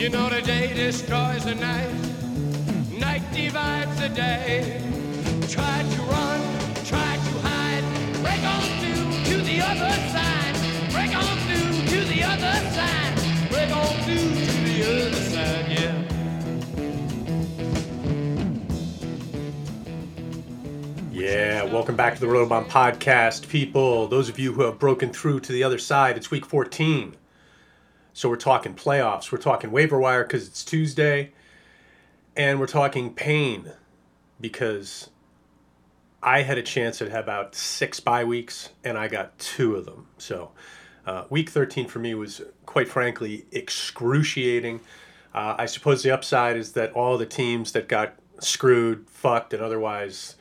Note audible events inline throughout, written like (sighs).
You know the day destroys the night, night divides the day. Try to run, try to hide, break on through to the other side, break on through to the other side, break on through to the other side, yeah. Yeah, welcome back to the Rotobahn Podcast, people. Those of you who have broken through to the other side, it's week 14. So we're talking playoffs, we're talking waiver wire because it's Tuesday, and we're talking pain because I had a chance at about six bye weeks, and I got two of them. So uh, week 13 for me was, quite frankly, excruciating. Uh, I suppose the upside is that all the teams that got screwed, fucked, and otherwise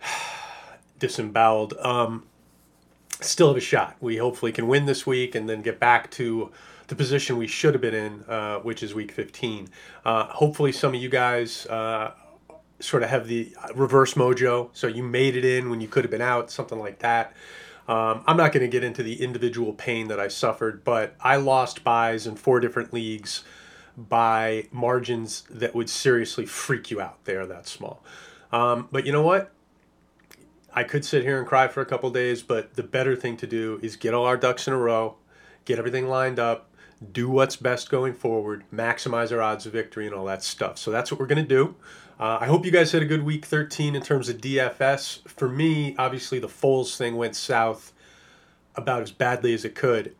(sighs) disemboweled um, still have a shot. We hopefully can win this week and then get back to the position we should have been in, uh, which is week 15. Uh, hopefully, some of you guys uh, sort of have the reverse mojo, so you made it in when you could have been out, something like that. Um, I'm not going to get into the individual pain that I suffered, but I lost byes in four different leagues by margins that would seriously freak you out. They are that small. Um, but you know what? I could sit here and cry for a couple days, but the better thing to do is get all our ducks in a row, get everything lined up, do what's best going forward, maximize our odds of victory, and all that stuff. So that's what we're going to do. Uh, I hope you guys had a good week 13 in terms of DFS. For me, obviously, the Foles thing went south about as badly as it could.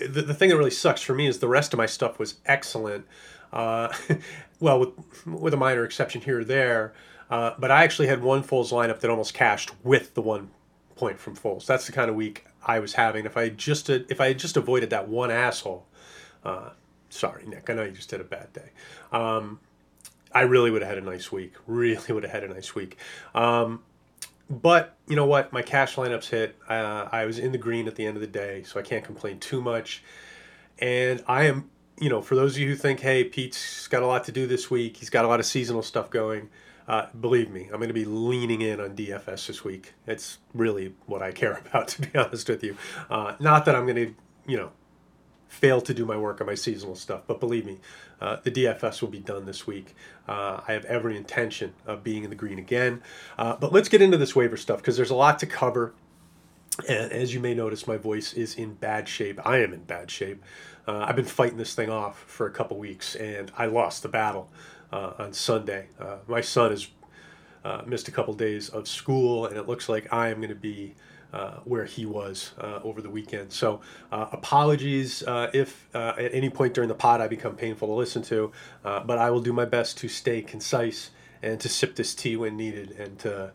The, the thing that really sucks for me is the rest of my stuff was excellent. Uh, (laughs) well, with, with a minor exception here or there. Uh, but I actually had one Foles lineup that almost cashed with the one point from Foles. That's the kind of week I was having. If I just if I had just avoided that one asshole, uh, sorry Nick, I know you just had a bad day. Um, I really would have had a nice week. (laughs) Really would have had a nice week. Um, but you know what? My cash lineups hit. Uh, I was in the green at the end of the day, so I can't complain too much. And I am, you know, for those of you who think, hey, Pete's got a lot to do this week, he's got a lot of seasonal stuff going. Uh, believe me, I'm going to be leaning in on DFS this week. It's really what I care (laughs) about, to be honest with you. Uh, not that I'm going to, you know, fail to do my work on my seasonal stuff, but believe me, uh, the DFS will be done this week. Uh, I have every intention of being in the green again. Uh, but let's get into this waiver stuff because there's a lot to cover. And as you may notice, my voice is in bad shape. I am in bad shape. Uh, I've been fighting this thing off for a couple weeks, and I lost the battle uh, on Sunday. Uh, my son has uh, missed a couple days of school, and it looks like I am going to be uh, where he was uh, over the weekend. So, uh, apologies if at any point during the pod I become painful to listen to, but I will do my best to stay concise and to sip this tea when needed and to.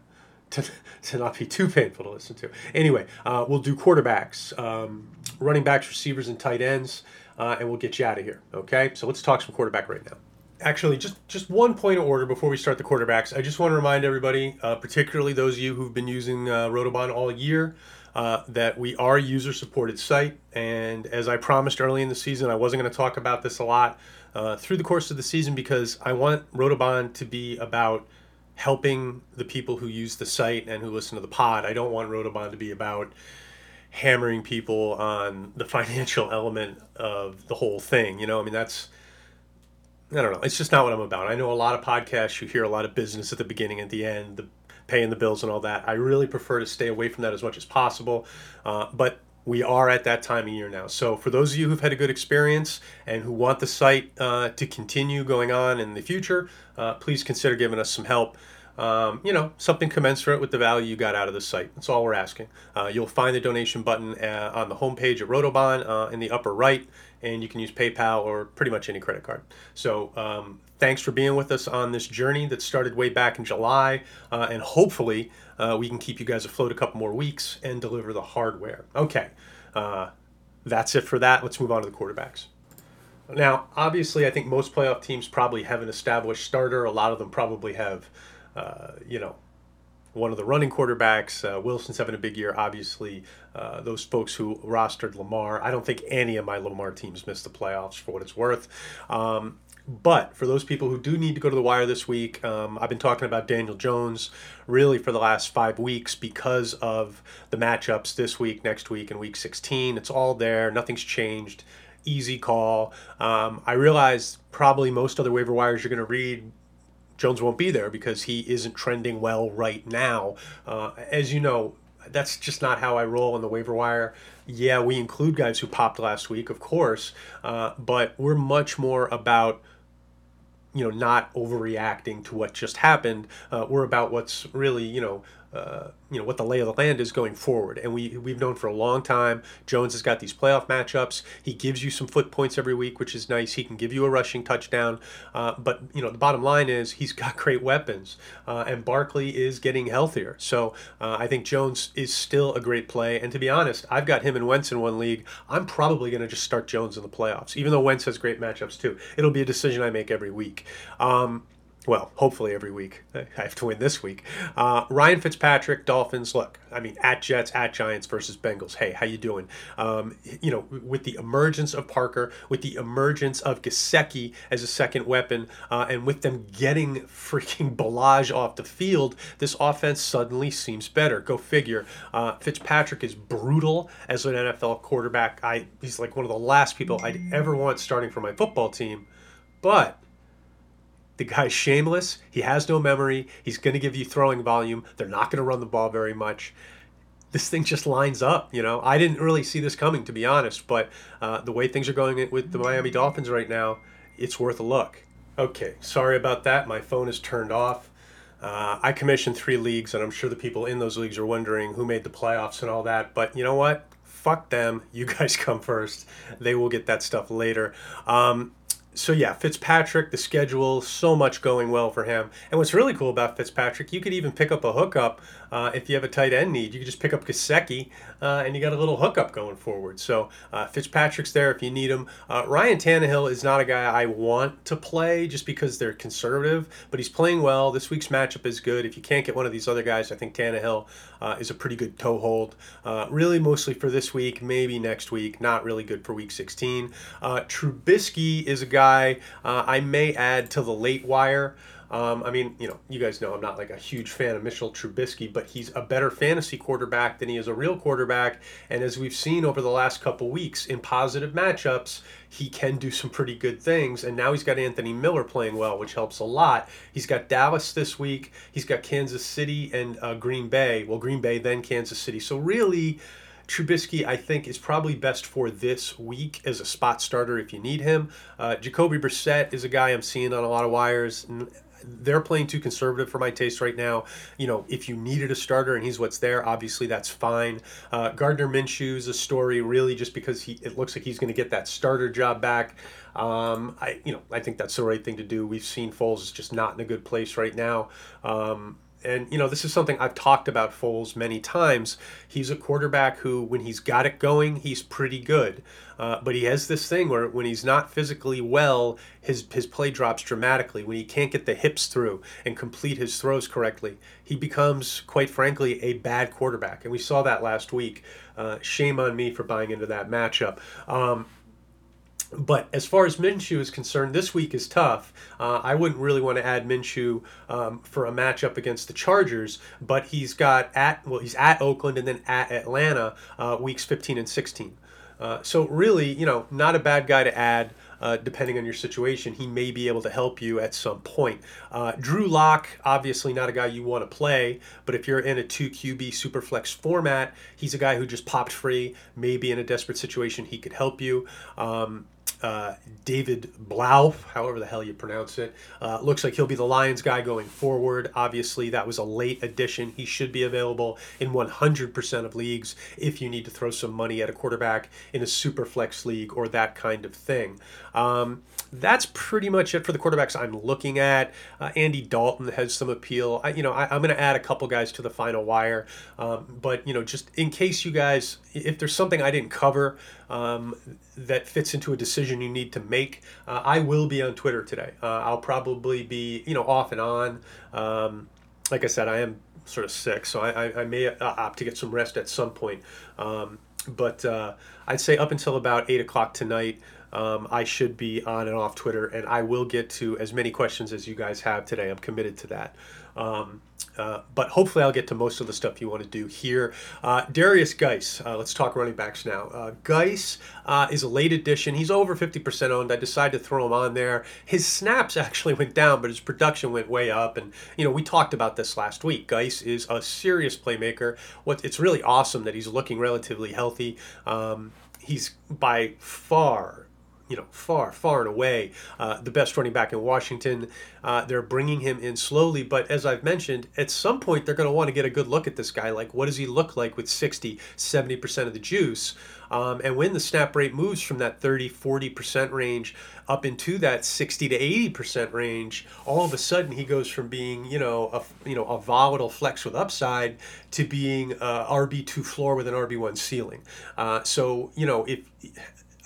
To, to not be too painful to listen to. Anyway, we'll do quarterbacks, um, running backs, receivers, and tight ends, and we'll get you out of here. Okay, so let's talk some quarterback right now actually just just one point of order before we start the quarterbacks. I just want to remind everybody uh, particularly those of you who've been using uh, Rotobahn all year uh, that we are a user supported site. And as i promised early in the season i wasn't going to talk about this a lot uh, through the course of the season because i want Rotobahn to be about helping the people who use the site and who listen to the pod. I don't want Rotobahn to be about hammering people on the (laughs) financial element of the whole thing you know? I mean that's I don't know. It's just not what I'm about. I know a lot of podcasts. You hear a lot of business at the beginning, at the end, the paying the bills and all that. I really prefer to stay away from that as much as possible. Uh, but we are at that time of year now. So for those of you who've had a good experience and who want the site uh, to continue going on in the future, uh, please consider giving us some help. Um, you know, something commensurate with the value you got out of the site. That's all we're asking. Uh, you'll find the donation button uh, on the homepage at Rotobahn uh, in the upper right and you can use PayPal or pretty much any credit card. So um, thanks for being with us on this journey that started way back in July, uh, and hopefully uh, we can keep you guys afloat a couple more weeks and deliver the hardware. Okay, uh, that's it for that. Let's move on to the quarterbacks. Now, obviously, I think most playoff teams probably have an established starter. A lot of them probably have, uh, you know, one of the running quarterbacks. Uh, Wilson's having a big year, obviously. Uh, those folks who rostered Lamar. I don't think any of my Lamar teams missed the playoffs for what it's worth. Um, but for those people who do need to go to the wire this week, um, I've been talking about Daniel Jones really for the last five weeks because of the matchups this week, next week, and week 16. It's all there, nothing's changed. easy call. Um, I realize probably most other waiver wires you're going to read Jones won't be there because he isn't trending well right now. Uh, as you know, that's just not how I roll on the waiver wire. Yeah, we include guys who popped last week, of course, uh, but we're much more about you know not overreacting to what just happened. Uh, we're about what's really you know uh, you know what the lay of the land is going forward. And we we've known for a long time Jones has got these playoff matchups. He gives you some foot points every week, which is nice. He can give you a rushing touchdown. Uh, but you know the bottom line is he's (laughs) got great weapons, uh, and Barkley is getting healthier. So uh, I think Jones is still a great play. And to be honest, I've got him and Wentz in one league. I'm probably going to just start Jones in the playoffs, even though Wentz has great matchups too. It'll be a decision I make every week. Um, well, hopefully every week. I have to win this week. Uh, Ryan Fitzpatrick, Dolphins. Look, I mean, at Jets, at Giants versus Bengals. Hey, how you doing? Um, you know, with the emergence of Parker, with the emergence of Gesicki as a second weapon, uh, and with them getting (laughs) freaking Ballage off the field, this offense suddenly seems better. Go figure. Uh, Fitzpatrick is brutal as an NFL quarterback. I he's like one of the last people I'd ever want starting for my football team, but the guy's shameless. He has no memory. He's going to give you throwing volume. They're not going to run the ball very much. This thing just lines up, you know. I didn't really see this coming, to be honest, but uh, the way things are going with the Miami Dolphins right now, it's worth a look. Okay, sorry about that. My phone is turned off. Uh, I commissioned three leagues, and I'm sure the people in those leagues are wondering who made the playoffs and all that. But you know what? Fuck them. You (laughs) guys come first. They will get that stuff later. Um, so yeah, Fitzpatrick, the schedule, so much going well for him. And what's really cool about Fitzpatrick, you could even pick up a hookup uh, if you have a tight end need. You can just pick up Gesicki, uh, and you got a little hookup going forward. So uh, Fitzpatrick's there if you need him. Uh, Ryan Tannehill is not a guy I want to play just because they're conservative, but he's playing well. This week's matchup is good. If you can't get one of these other guys, I think Tannehill uh, is a pretty good toehold. Uh, really, mostly for this week, maybe next week. Not really good for week 16. Trubisky is a guy I may add to the late wire. Um, I mean, you know, you guys know I'm not like a huge fan of Mitchell Trubisky, but he's a better fantasy quarterback than he is a real quarterback. And as we've seen over the last couple weeks in positive matchups, he can do some pretty good things. And now he's got Anthony Miller playing well, which helps a lot. He's got Dallas this week. He's got Kansas City and uh, Green Bay. Well, Green Bay, then Kansas City. So really. Trubisky, I think, is probably best for this week as a spot starter if you need him. Uh, Jacoby Brissett is a guy I'm seeing on a lot of wires they're playing too conservative for my taste right now. You know, if you needed a starter and he's what's there, obviously that's fine. Uh, Gardner Minshew's a story really just because he it looks like he's going to get that starter job back. Um, I you know I think that's the right thing to do. We've seen Foles is just not in a good place right now. Um, and you know this is something I've talked about Foles many times. He's a quarterback who, when he's got it going, he's pretty good. Uh, but he has this thing where when he's not physically well, his his play drops dramatically. When he can't get the hips through and complete his throws correctly, he becomes, quite frankly, a bad quarterback. And we saw that last week. Uh, shame on me for buying into that matchup. Um, but as far as Minshew is concerned, this week is tough. Uh, I wouldn't really want to add Minshew um, for a matchup against the Chargers, but he's got at well, he's at Oakland and then at Atlanta uh, weeks 15 and 16. Uh, so really, you know, not a bad guy to add. Uh, depending on your situation, he may be able to help you at some point. Uh, Drew Lock, obviously not a guy you want to play, but if you're in a 2 QB superflex format, he's a guy who just popped free. Maybe in a desperate situation, he could help you. Um, uh, David Blough, however the hell you pronounce it. Uh, looks like he'll be the Lions guy going forward. Obviously, that was a late addition. He should be available in 100% of leagues if you need to throw some money at a quarterback in a super flex league or that kind of thing. Um, that's pretty much it for the quarterbacks I'm looking at. Uh, Andy Dalton has some appeal. I, you know, I, am going to add a couple guys to the final wire, um, but you know, just in case you guys, if there's something I didn't cover um, that fits into a decision you need to make, uh, I will be on Twitter today. Uh, I'll probably be, you know, off and on. Um, like I said, I am sort of sick, so I, I, I may opt to get some rest at some point. Um, but uh, I'd say up until about eight o'clock tonight, um, I should be on and off Twitter, and I will get to as many questions as you guys have today. I'm committed to that. Um, uh, but hopefully, I'll get to most of the stuff you want to do here. Uh, Derrius Guice, uh, let's talk running backs now. Uh, Guice uh, is a late addition. He's over 50% owned. I decided to throw him on there. His snaps actually (laughs) went down, but his production went way up. And, you know, we talked about this last week. Guice is a serious playmaker. What It's really awesome that he's looking relatively healthy. Um, he's by far you know, far, far and away uh, the best running back in Washington. Uh, they're bringing him in slowly, but as I've mentioned, at some point they're going to want to get a good look at this guy. Like, what does he look like with 60, 70% of the juice? Um, and when the snap rate moves from that 30, 40% range up into that 60 to 80% range, all of a sudden he goes from being, you know, a, you know, a volatile flex with upside to being uh, RB2 floor with an RB1 ceiling. Uh, so, you know, if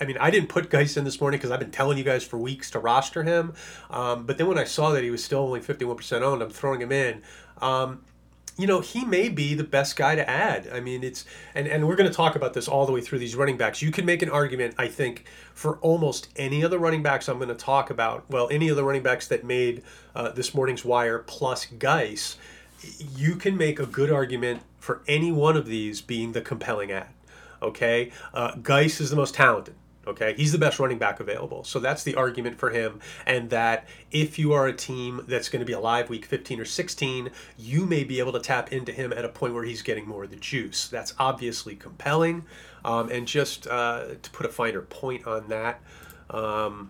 I mean, I didn't put Guice in this morning because I've been telling you guys for weeks to roster him. Um, but then when I saw that he was still only 51% owned, I'm throwing him in. Um, you know, he may be the best guy to add. I mean, it's, and, and we're going to talk about this all the way through these running backs. You can make an argument, I think, for almost any of the running backs I'm going to talk about. Well, any of the running backs that made uh, this morning's wire plus Guice, you can make a good argument for any one of these being the compelling add. Okay? Uh, Guice is the most talented. Okay, he's the best running back available. So that's the argument for him. And that if you are a team that's going to be alive week 15 or 16, you may be able to tap into him at a point where he's getting more of the juice. That's obviously compelling. Um, and just uh, to put a finer point on that, um,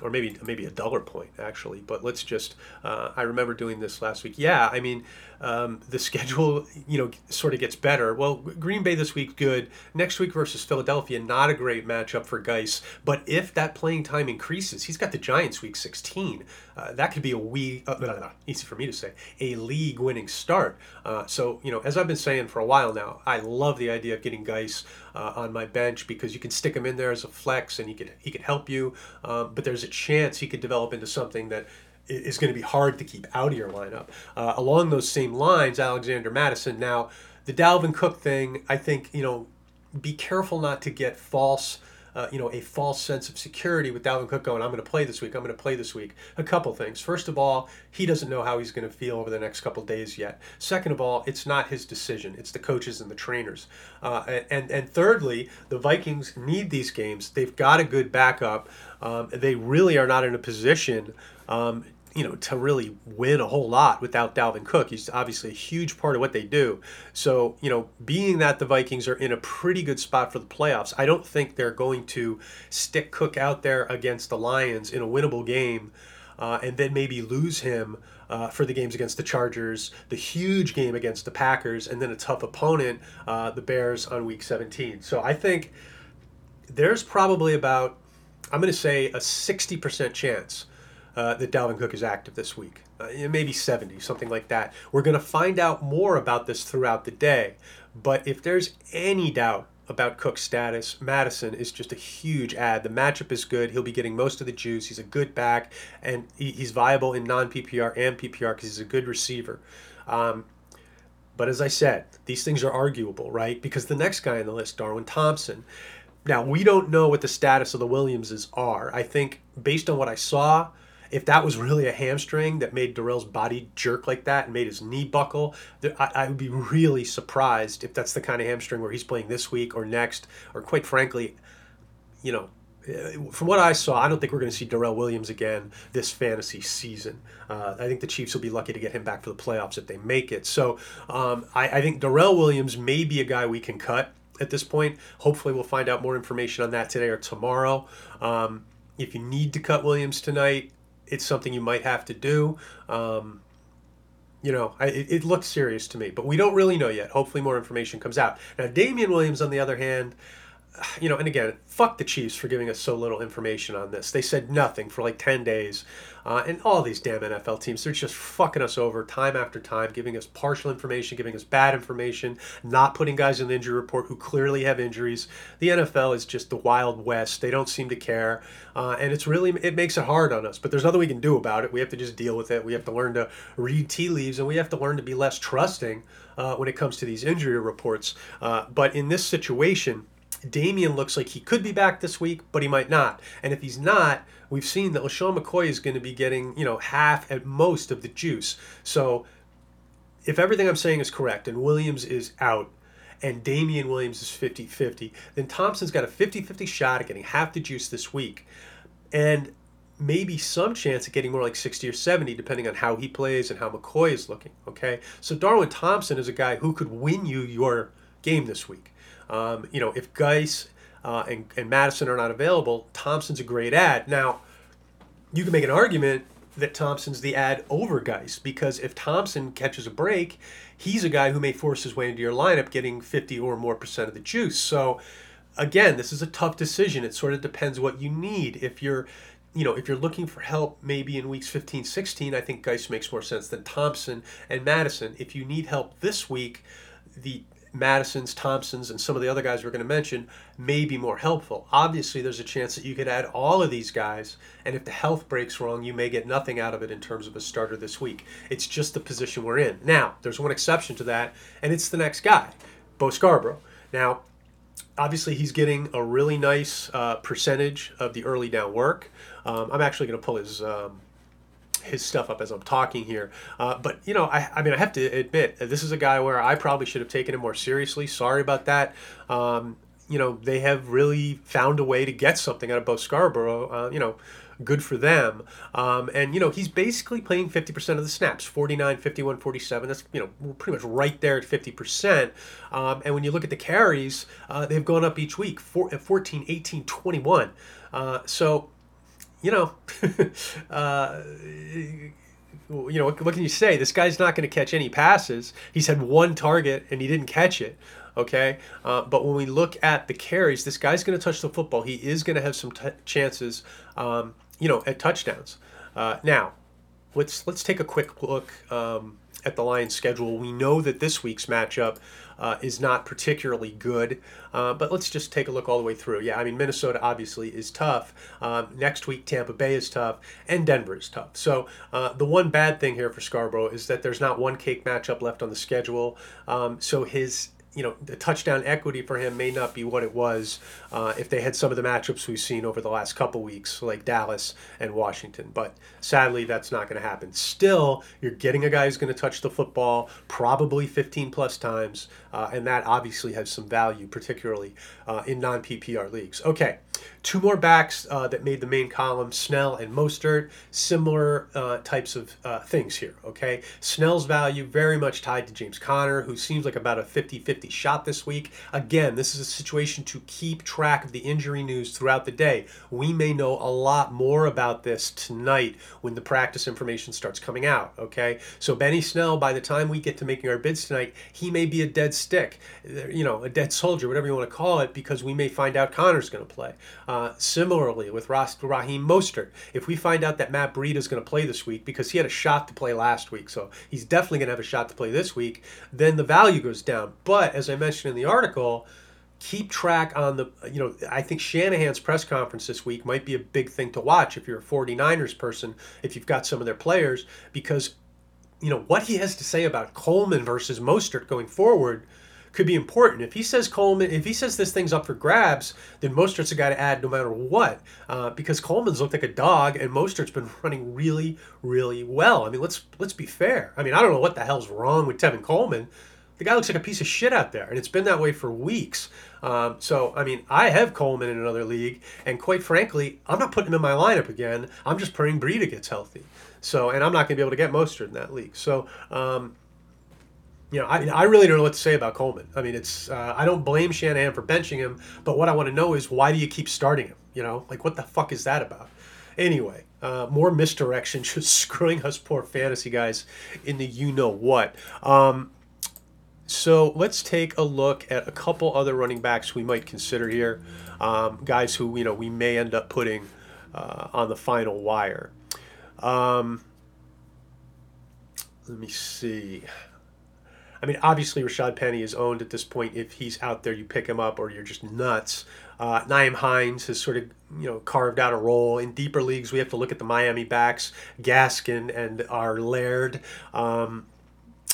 or maybe maybe a dollar point actually. But let's just. Uh, I remember doing this last week. Yeah, I mean, um, the schedule, you know, sort of gets better. Well, Green Bay this week, good. Next week versus Philadelphia, not a great matchup for Guice. But if that playing time increases, he's got the Giants week 16. Uh, that could be a we uh, no, no, no, easy for me to say a league winning start. Uh, so you know, as I've been saying for a while now, I love the idea of getting Guice uh, on my bench because you can stick him in there as a flex and he could he could help you. Um, but there's a chance he could develop into something that is going to be hard to keep out of your lineup. Uh, along those same lines, Alexander Mattison. Now, the Dalvin Cook thing, I think, you know, be careful not to get false. Uh, you know, a false sense of security with Dalvin Cook going, I'm going to play this week, I'm going to play this week. A couple things. First of all, he doesn't know how he's going to feel over the next couple days yet. Second of all, it's not his decision, it's the coaches and the trainers. Uh, and, and thirdly, the Vikings need these games. They've got a good backup. Um, they really are not in a position um, you know, to really win a whole lot without Dalvin Cook. He's obviously a huge part of what they do. So, you know, being that the Vikings are in a pretty good spot for the playoffs, I don't think they're going to stick Cook out there against the Lions in a winnable game uh, and then maybe lose him. Uh, for the games against the Chargers, the huge game against the Packers, and then a tough opponent, uh, the Bears, on week 17. So I think there's probably about, I'm going to say, a 60% chance uh, that Dalvin Cook is active this week. Uh, maybe 70, something like that. We're going to find out more about this throughout the day. But if there's any doubt about Cook's status, Mattison is just a huge add. The matchup is good. He'll be getting most of the juice. He's a good back, and he's viable in non PPR and PPR because he's a good receiver. Um, but as I said, these things are arguable, right? Because the next guy on the list, Darwin Thompson. Now, we don't know what the status of the Williamses are. I think based on what I saw, if that was really a hamstring that made Darrell's body jerk like that and made his knee buckle, I, I would be really surprised if that's the kind of hamstring where he's playing this week or next, or quite frankly, you know, uh, from what I saw, I don't think we're going to see Darrell Williams again this fantasy season. Uh, I think the Chiefs will be lucky to get him back for the playoffs if they make it. So um, I, I, think Darrell Williams may be a guy we can cut at this point. Hopefully, we'll find out more information on that today or tomorrow. Um, if you need to cut Williams tonight, it's something you might have to do. Um, you know, I, it, it looks serious to me, but we don't really know yet. Hopefully, more information comes out. Now, Damien Williams, on the other hand, you know, and again, fuck the Chiefs for giving us so little information on this. They said nothing for like 10 days. Uh, and all these damn NFL teams, they're just fucking us over time after time, giving us partial information, giving us bad information, not putting guys in the injury report who clearly have injuries. The NFL is just the Wild West. They don't seem to care. Uh, and it's really, it makes it hard on us. But there's nothing we can do about it. We have to just deal with it. We have to learn to read tea leaves and we have to learn to be less trusting uh, when it comes to these injury reports. Uh, but in this situation, Damien looks like he could be back this week, but he might not. And if he's not, we've seen that LeSean McCoy is going to be getting, you know, half at most of the juice. So if everything I'm saying is correct and Williams is out and Damien Williams is 50 50, then Thompson's got a 50 50 shot at getting half the juice this week. And maybe some chance at getting more like 60 or 70 depending on how he plays and how McCoy is looking okay so Darwin Thompson is a guy who could win you your game this week um, you know if Guice uh, and, and Mattison are not available Thompson's a great add now you can make an argument that Thompson's the add over Guice because if Thompson catches a break he's a guy who may force his way into your lineup getting 50 or more percent of the juice. So again this is a tough decision. It sort of depends what you need. If you're you know, if you're looking for help maybe in weeks 15, 16, I think Guice makes more sense than Thompson and Mattison. If you need help this week, the Mattisons, Thompsons, and some of the other guys we're going to mention may be more helpful. Obviously, there's a chance that you could add all of these guys, and if the health breaks wrong, you may get nothing out of it in terms of a starter this week. It's just the position we're in. Now, there's one exception to that, and it's the next guy, Bo Scarborough. Now, obviously, he's getting a really nice uh, percentage of the early down work. Um, I'm actually going to pull his um, his stuff up as I'm talking here. Uh, but you know, I, I mean, I have to admit, this is a guy where I probably should have taken him more seriously. Sorry about that. Um, you know, they have really found a way to get something out of Bo Scarborough. Uh, you know, good for them. Um, and, you know, he's basically playing 50% of the snaps 49, 51, 47. That's, you know, pretty much right there at 50%. Um, and when you look at the carries, uh, they've gone up each week four, 14, 18, 21. Uh, so, you know, (laughs) uh, you know, what, what, can you say? This guy's not going to catch any passes. He's had one target and he didn't catch it. Okay, uh, but when we look at the carries, this guy's going to touch the football. He is going to have some t- chances, um, you know, at touchdowns. Uh, now, let's let's take a quick look um, at the Lions' schedule. We know that this week's matchup uh, is not particularly good. Uh, but let's just take a look all the way through. Yeah, I mean, Minnesota obviously is tough. Um, next week, Tampa Bay is tough, and Denver is tough. So uh, the one bad thing here for Scarborough is that there's not one cake matchup left on the schedule. Um, so his you know, the touchdown equity for him may not be what it was uh, if they had some of the matchups we've seen over the last couple weeks, like Dallas and Washington. But sadly, that's not going to happen. Still, you're getting a guy who's going to touch the football probably 15 plus times, uh, and that obviously has some value, particularly uh, in non PPR leagues. Okay, two more backs uh, that made the main column Snell and Mostert. Similar uh, types of uh, things here, okay? Snell's value very much tied to James Conner, who seems like about a 50 50 shot this week. Again, this is a situation to keep track of the injury news throughout the day. We may know a lot more about this tonight when the practice information starts coming out, okay? So, Benny Snell, by the time we get to making our bids tonight, he may be a dead stick, you know, a dead soldier, whatever you want to call it, because we may find out Conner's going to play. Uh, similarly, with Raheem Mostert, if we find out that Matt Breida is going to play this week because he had a shot to play last week, so he's definitely going to have a shot to play this week, then the value goes down. But as I mentioned in the article, keep track on the you know i think shanahan's press conference this week might be a big thing to watch if you're a 49ers person if you've got some of their players because you know what he has to say about coleman versus mostert going forward could be important. If he says Coleman, if he says this thing's up for grabs, then Mostert's a guy to add no matter what, uh, because Coleman's looked like a dog and Mostert's been running really, really well. I mean, let's let's be fair. I mean, I don't know what the hell's wrong with Tevin Coleman. The guy looks like a piece of shit out there, and it's been that way for weeks. Um, so, I mean, I have Coleman in another league, and quite frankly, I'm not putting him in my lineup again. I'm just praying Breida gets healthy. So, and I'm not going to be able to get Mostert in that league. So, um, you know, I, I really don't know what to say about Coleman. I mean, it's uh, I don't blame Shanahan for benching him, but what I want to know is why do you keep starting him? You know, like what the fuck is that about? Anyway, uh, more misdirection, (laughs) just screwing us poor fantasy guys in the you know what. Um, so let's take a look at a couple other running backs we might consider here, um, guys who you know we may end up putting uh, on the final wire. Um, let me see. I mean, obviously Rashad Penny is owned at this point. If he's out there, you pick him up, or you're just nuts. Uh, Nyheim Hines has sort of you know carved out a role in deeper leagues. We have to look at the Miami backs, Gaskin and our Laird. Um,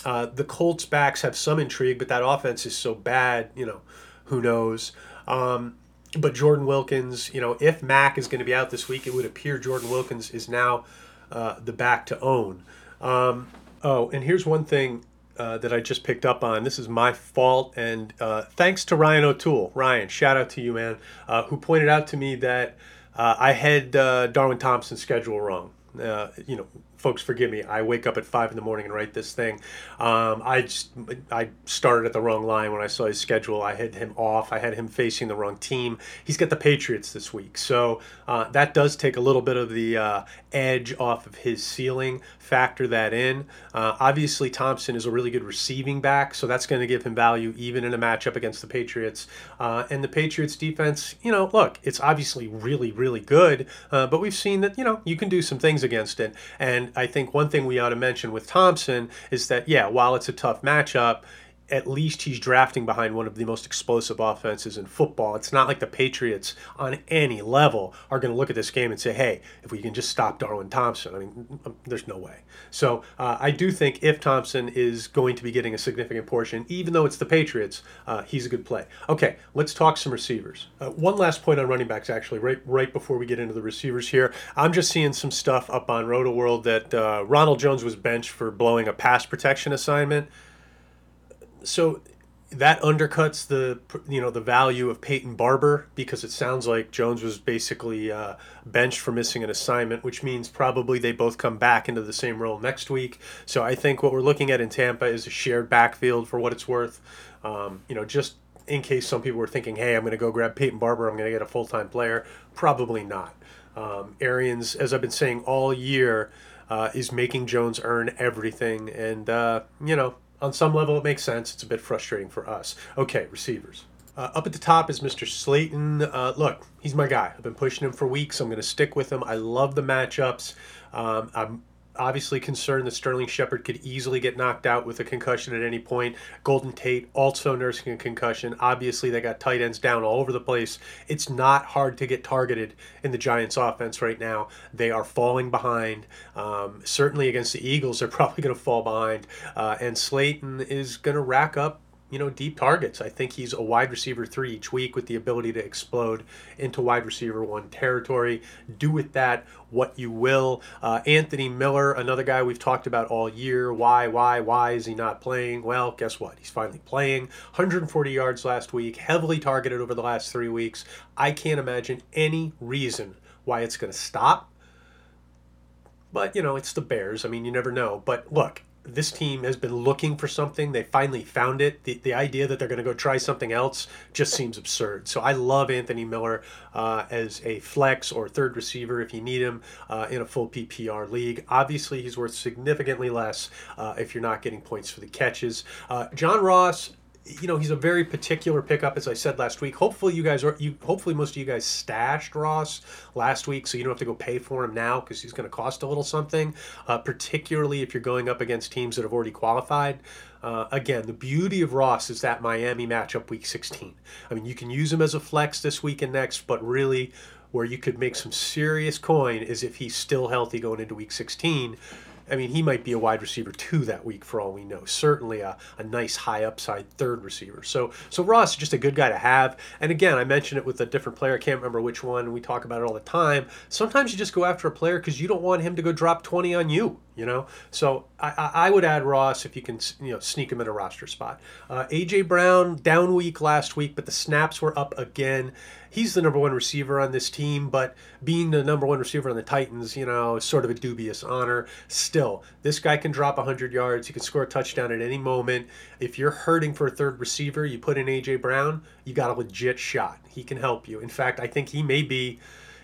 uh, the Colts backs have some intrigue, but that offense is so bad. You know, who knows? Um, but Jordan Wilkins, you know, if Mack is going to be out this week, it would appear Jordan Wilkins is now uh, the back to own. Um, oh, and here's one thing uh, that I just picked up on. This is my fault, and uh, thanks to Ryan O'Toole. Ryan, shout out to you, man, uh, who pointed out to me that uh, I had uh, Darwin Thompson's schedule wrong. you know, folks forgive me. I wake up at five in the morning and write this thing. Um, i just i started at the wrong line when i saw his schedule. I had him off. I had him facing the wrong team. He's got the patriots this week. So uh, that does take a little bit of the uh, edge off of his ceiling. Factor that in. Uh, obviously thompson is a really good receiving back so that's going to give him value even in a matchup against the patriots. Uh, and the patriots defense you know look it's obviously really really good uh, but we've seen that you know you can do some things against it. And I think one thing we ought to mention with Thompson is that, yeah, while it's a tough matchup, at least he's drafting behind one of the most explosive offenses in football. It's not like the Patriots on any level are going to look at this game and say, hey, if we can just stop Darwin Thompson. I mean, there's no way. So uh, I do think if Thompson is going to be getting a significant portion, even though it's the Patriots, uh, he's a good play. Okay, let's talk some receivers. Uh, one last point on running backs, actually, right right before we get into the receivers here. I'm just seeing some stuff up on Rotoworld that uh, Ronald Jones was benched for blowing a pass protection assignment so that undercuts the you know the value of Peyton Barber because it sounds like Jones was basically uh, benched for missing an assignment, which means probably they both come back into the same role next week. So I think what we're looking at in Tampa is a shared backfield for what it's worth. Um, you know, just in case some people were thinking, hey, I'm going to go grab Peyton Barber, I'm going to get a full time player. Probably not. Um, Arians, as I've been saying all year, uh, is making Jones earn everything, and uh, you know on some level, it makes sense. It's a bit frustrating for us. Okay, receivers. Uh, up at the top is Mr. Slayton. Uh, look, he's my guy. I've been pushing him for weeks. I'm going to stick with him. I love the matchups. Um, I'm obviously concerned that Sterling Shepard could easily get knocked out with a concussion at any point. Golden Tate also nursing a concussion. Obviously, they got tight ends down all over the place. It's not hard to get targeted in the Giants' offense right now. They are falling behind. Um, certainly against the Eagles, they're (laughs) probably going to fall behind. Uh, and Slayton is going to rack up you know, deep targets. I think he's a wide receiver three each week with the ability to explode into wide receiver one territory. Do with that what you will. Uh, Anthony Miller, another guy we've talked about all year. Why, why, why is he not playing? Well, guess what? He's finally playing. 140 yards last week, heavily targeted over the last three weeks. I can't imagine any reason why it's going to stop. But, you know, it's the Bears. I mean, you never know. But look, this team has been looking for something. They finally found it. The, the idea that they're going to go try something else just seems absurd. So I love Anthony Miller uh, as a flex or third receiver if you need him uh, in a full PPR league. Obviously, he's worth significantly less uh, if you're not getting points for the catches. Uh, John Ross, you know he's a very particular pickup as i said last week. Hopefully you guys are you hopefully most of you guys stashed ross last week so you don't have to go pay for him now because he's going to cost a little something. Uh, particularly if you're going up against teams that have already qualified. Uh, again the beauty of ross is that miami matchup week 16 i mean you can use him as a flex this week and next but really where you could make some serious coin is if he's still healthy going into week 16 I mean, he might be a wide receiver two that week for all we know. Certainly a, a nice high upside third receiver. So so Ross is just a good guy to have. And again, I mentioned it with a different player. I can't remember which one. We talk about it all the time. Sometimes you just go after a player because you don't want him to go drop 20 on you you know. So I, I would add Ross if you can, you know, sneak him in a roster spot. Uh, AJ Brown down week last week, but the snaps were up again. He's the number one receiver on this team, but being the number one receiver on the Titans, you know, is sort of a dubious honor. Still, this guy can drop 100 yards. He can score a touchdown at any moment. If you're hurting for a third receiver, you put in AJ Brown, you got a legit shot. He can help you. In fact, I think he may be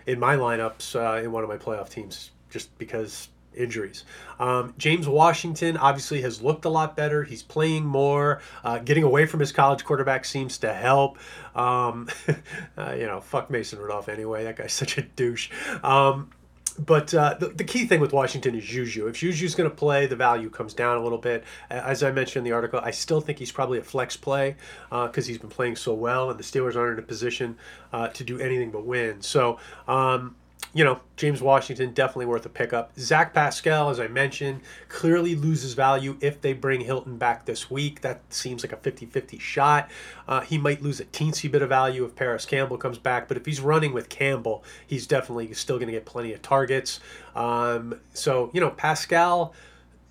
in my lineups uh, in one of my playoff teams just because injuries. Um, James Washington obviously has looked a lot better. He's playing more. Uh, getting away from his college quarterback seems to help. Um, (laughs) uh, you know, fuck Mason Rudolph anyway. That guy's (laughs) such a douche. Um, but uh, the, the key thing with Washington is Juju. If Juju's going to play, the value comes down a little bit. As I mentioned in the article, I still think he's probably a flex play because uh, he's been playing so well, and the Steelers aren't in a position uh, to do anything but win. So, um, you know, James Washington definitely worth a pickup. Zach Pascal, as I mentioned, clearly loses value if they bring Hilton back this week. That seems like a 50 50 shot. Uh, he might lose a teensy bit of value if Parris Campbell comes back, but if he's running with Campbell, he's definitely still going to get plenty of targets. Um, so, you know, Pascal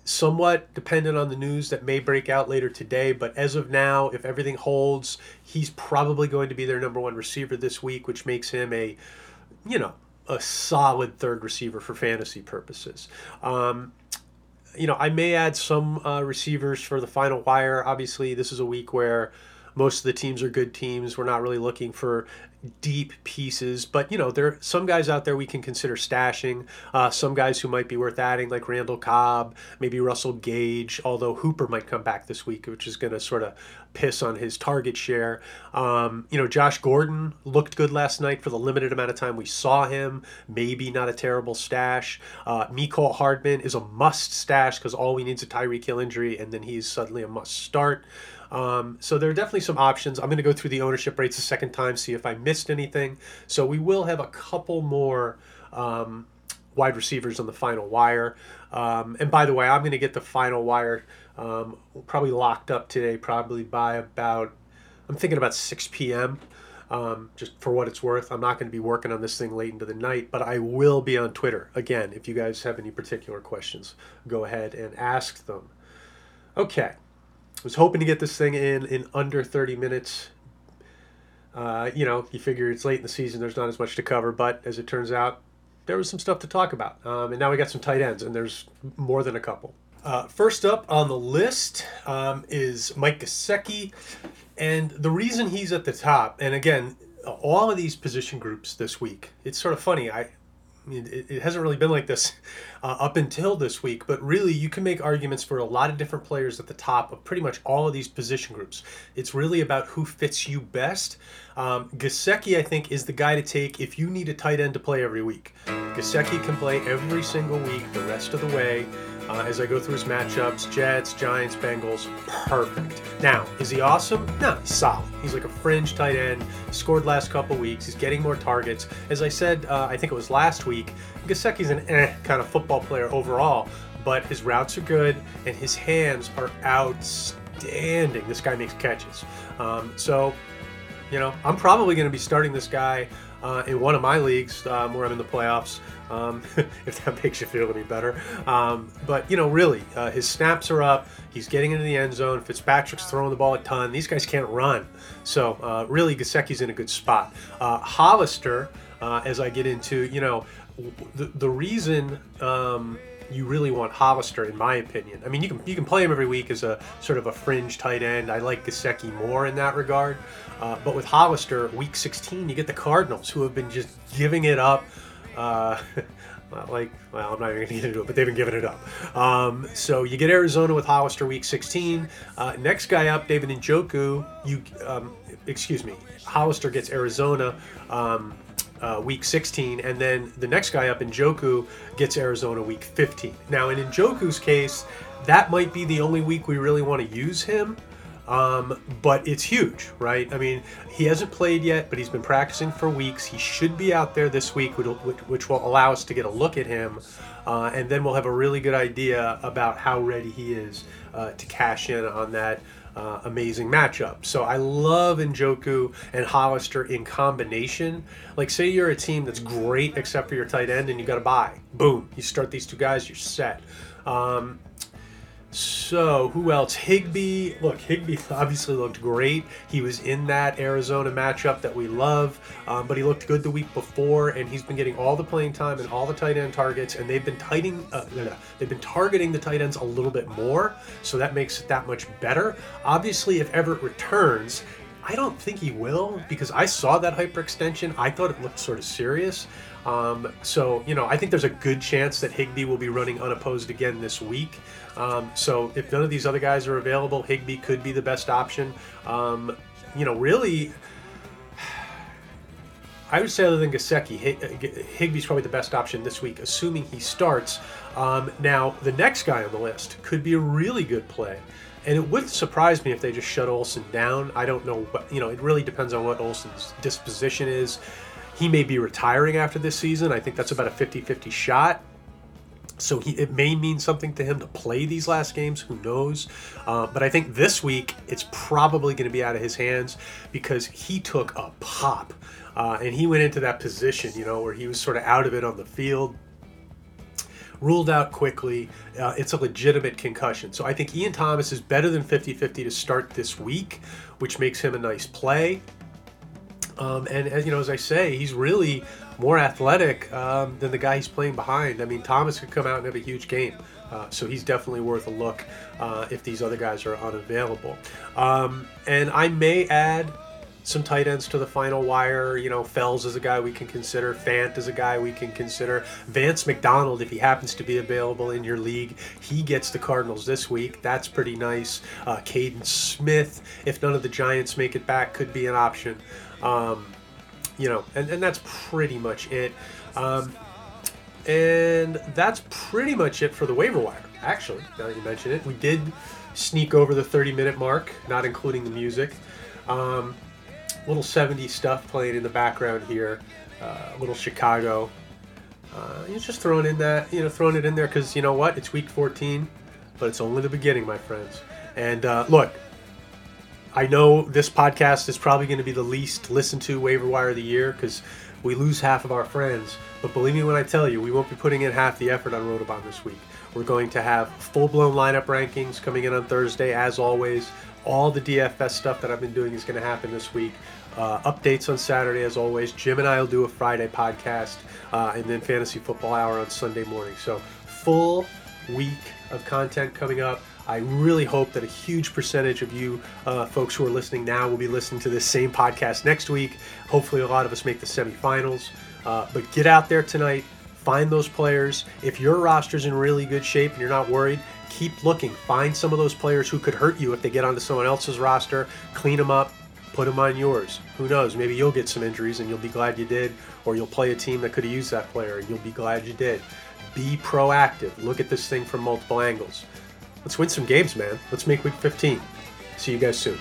somewhat dependent on the news that may break out later today. But as of now, if everything holds, he's probably going to be their number one receiver this week, which makes him a, you know, a solid third receiver for fantasy purposes. Um, you know, I may add some uh, receivers for the final wire. Obviously, this is a week where most of the teams are good teams. We're not really looking for deep pieces, but you know, there are some guys out there we can consider stashing. Uh, some guys who might be worth adding, like Randall Cobb, maybe Russell Gage. Although Hooper might come back this week, which is going to sort of piss on his target share. Um, you know, Josh Gordon looked good last night for the limited amount of time we saw him. Maybe not a terrible stash. Uh, Mecole Hardman is a must stash because all we need is a Tyreek Hill injury, and then he's suddenly a must start. Um, so there are definitely some options. I'm going to go through the ownership rates a second time, see if I missed anything. So we will have a couple more um, wide receivers on the final wire. Um, and by the way, I'm going to get the final wire um, probably locked up today, probably by about, I'm thinking about 6 p.m. Um, just for what it's worth. I'm not going to be working on this thing late into the night, but I will be on Twitter. Again, if you guys have any particular questions, go ahead and ask them. Okay was hoping to get this thing in in under 30 minutes. Uh, you know, you figure it's late in the season, there's not as much to cover, but as it turns out, there was some stuff to talk about. Um, and now we got some tight ends, and there's more than a couple. Uh, first up on the list um, is Mike Gesicki. And the reason he's at the top, and again, all of these position groups this week, it's sort of funny. I, it, it hasn't really been like this uh, up until this week, but really you can make arguments for a lot of different players at the top of pretty much all of these position groups. It's really about who fits you best. Um, Gesicki, I think, is the guy to take if you need a tight end to play every week. Gesicki can play every single week the rest of the way. Uh, as I go through his matchups Jets, Giants, Bengals, perfect. Now, is he awesome? No, he's solid. He's like a fringe tight end, scored last couple weeks, he's getting more targets. As I said, uh, I think it was last week, Gesicki's an eh kind of football player overall, but his routes are good and his hands are outstanding. This guy makes catches. Um, so, you know, I'm probably going to be starting this guy uh, in one of my leagues um, where I'm in the playoffs um, (laughs) if that makes you feel any better. Um, but, you know, really, uh, his snaps are up. He's getting into the end zone. Fitzpatrick's throwing the ball a ton. These guys can't run. So, uh, really, Gesicki's in a good spot. Uh, Hollister, uh, as I get into, you know, the, the reason. Um, you really want Hollister, in my opinion. I mean, you can you can play him every week as a sort of a fringe tight end. I like Gesicki more in that regard. Uh, but with Hollister, week 16, you get the Cardinals, who have been just giving it up uh, (laughs) like, well, I'm not even going to get into it, but they've been giving it up. Um, so you get Arizona with Hollister week 16. Uh, next guy up, David Njoku. You, um, excuse me, Hollister gets Arizona um, uh, week 16, and then the next guy up, Njoku, gets Arizona week 15. Now, in Njoku's case, that might be the only week we really want to use him. Um, but it's huge, right? I mean, he hasn't played yet, but he's been practicing for weeks. He should be out there this week, which, will allow us to get a look at him. Uh, and then we'll have a really good idea about how ready he is uh, to cash in on that uh, amazing matchup. So I love Njoku and Hollister in combination. Like, say you're a team that's great except for your tight end and you got to buy. Boom. You start these two guys, you're set. Um, so, who else? Higbee. Look, Higbee obviously looked great. He was in that Arizona matchup that we love, um, but he looked good the week before, and he's been getting all the playing time and all the tight end targets, and they've been tighting, uh, no, no, they've been targeting the tight ends a little bit more, so that makes it that much better. Obviously, if Everett returns, I don't think he will because I saw that hyperextension. I thought it looked sort of serious. Um, so, you know, I think there's a good chance that Higbee will be running unopposed again this week. Um, so if none of these other guys are available, Higbee could be the best option. Um, you know, really, I would say other than Gesicki, Higbee's probably the best option this week, assuming he starts. Um, now, the next guy on the list could be a really good play. And it wouldn't surprise me if they just shut Olsen down. I don't know, you know, it really depends on what Olsen's disposition is he may be retiring after this season. I think that's about a 50 50 shot. So he, it may mean something to him to play these last games. Who knows? Uh, but I think this week it's probably going to be out of his hands because he took a pop uh, and he went into that position, you know, where he was sort of out of it on the field. Ruled out quickly. Uh, it's a legitimate concussion. So I think Ian Thomas is better than 50 50 to start this week, which makes him a nice play. Um, and as you know, as I say, he's really more athletic um, than the guy he's playing behind. I mean, Thomas could come out and have a huge game. Uh, so he's definitely worth a look uh, if these other guys are unavailable. Um, and I may add some tight ends to the final wire. You know, Fells is a guy we can consider. Fant is a guy we can consider. Vance McDonald, if he happens to be available in your league, he gets the Cardinals this week. That's pretty nice. Uh, Kaden Smith, if none of the Giants make it back, could be an option. Um, you know, and, and that's pretty much it. Um, and that's pretty much it for the waiver wire, actually, now that you mention it. We did sneak over the 30 minute mark, not including the music. Um, little 70 stuff playing in the background here, uh, little Chicago. Uh, you're just throwing in that, you know, throwing it in there because you know what? It's week 14, but it's only the beginning, my friends. And uh, look, I know this podcast is probably going to be the least listened to waiver wire of the year because we lose half of our friends. But believe me when I tell you, we won't be putting in half the effort on Rotobahn this week. We're going to have full blown lineup rankings coming in on Thursday, as always. All the DFS stuff that I've been doing is going to happen this week. Uh, updates on Saturday, as always. Jim and I will do a Friday podcast, uh, and then Fantasy Football Hour on Sunday morning. So, full week of content coming up. I really hope that a huge percentage of you uh, folks who are listening now will be listening to this same podcast next week. Hopefully, a lot of us make the semifinals. Uh, but get out there tonight, find those players. If your roster's in really good shape and you're not worried, keep looking. Find some of those players who could hurt you if they get onto someone else's roster, clean them up, put them on yours. Who knows? Maybe you'll get some injuries and you'll be glad you did, or you'll play a team that could have used that player and you'll be glad you did. Be proactive. Look at this thing from multiple angles. Let's win some games, man. Let's make week 15. See you guys soon.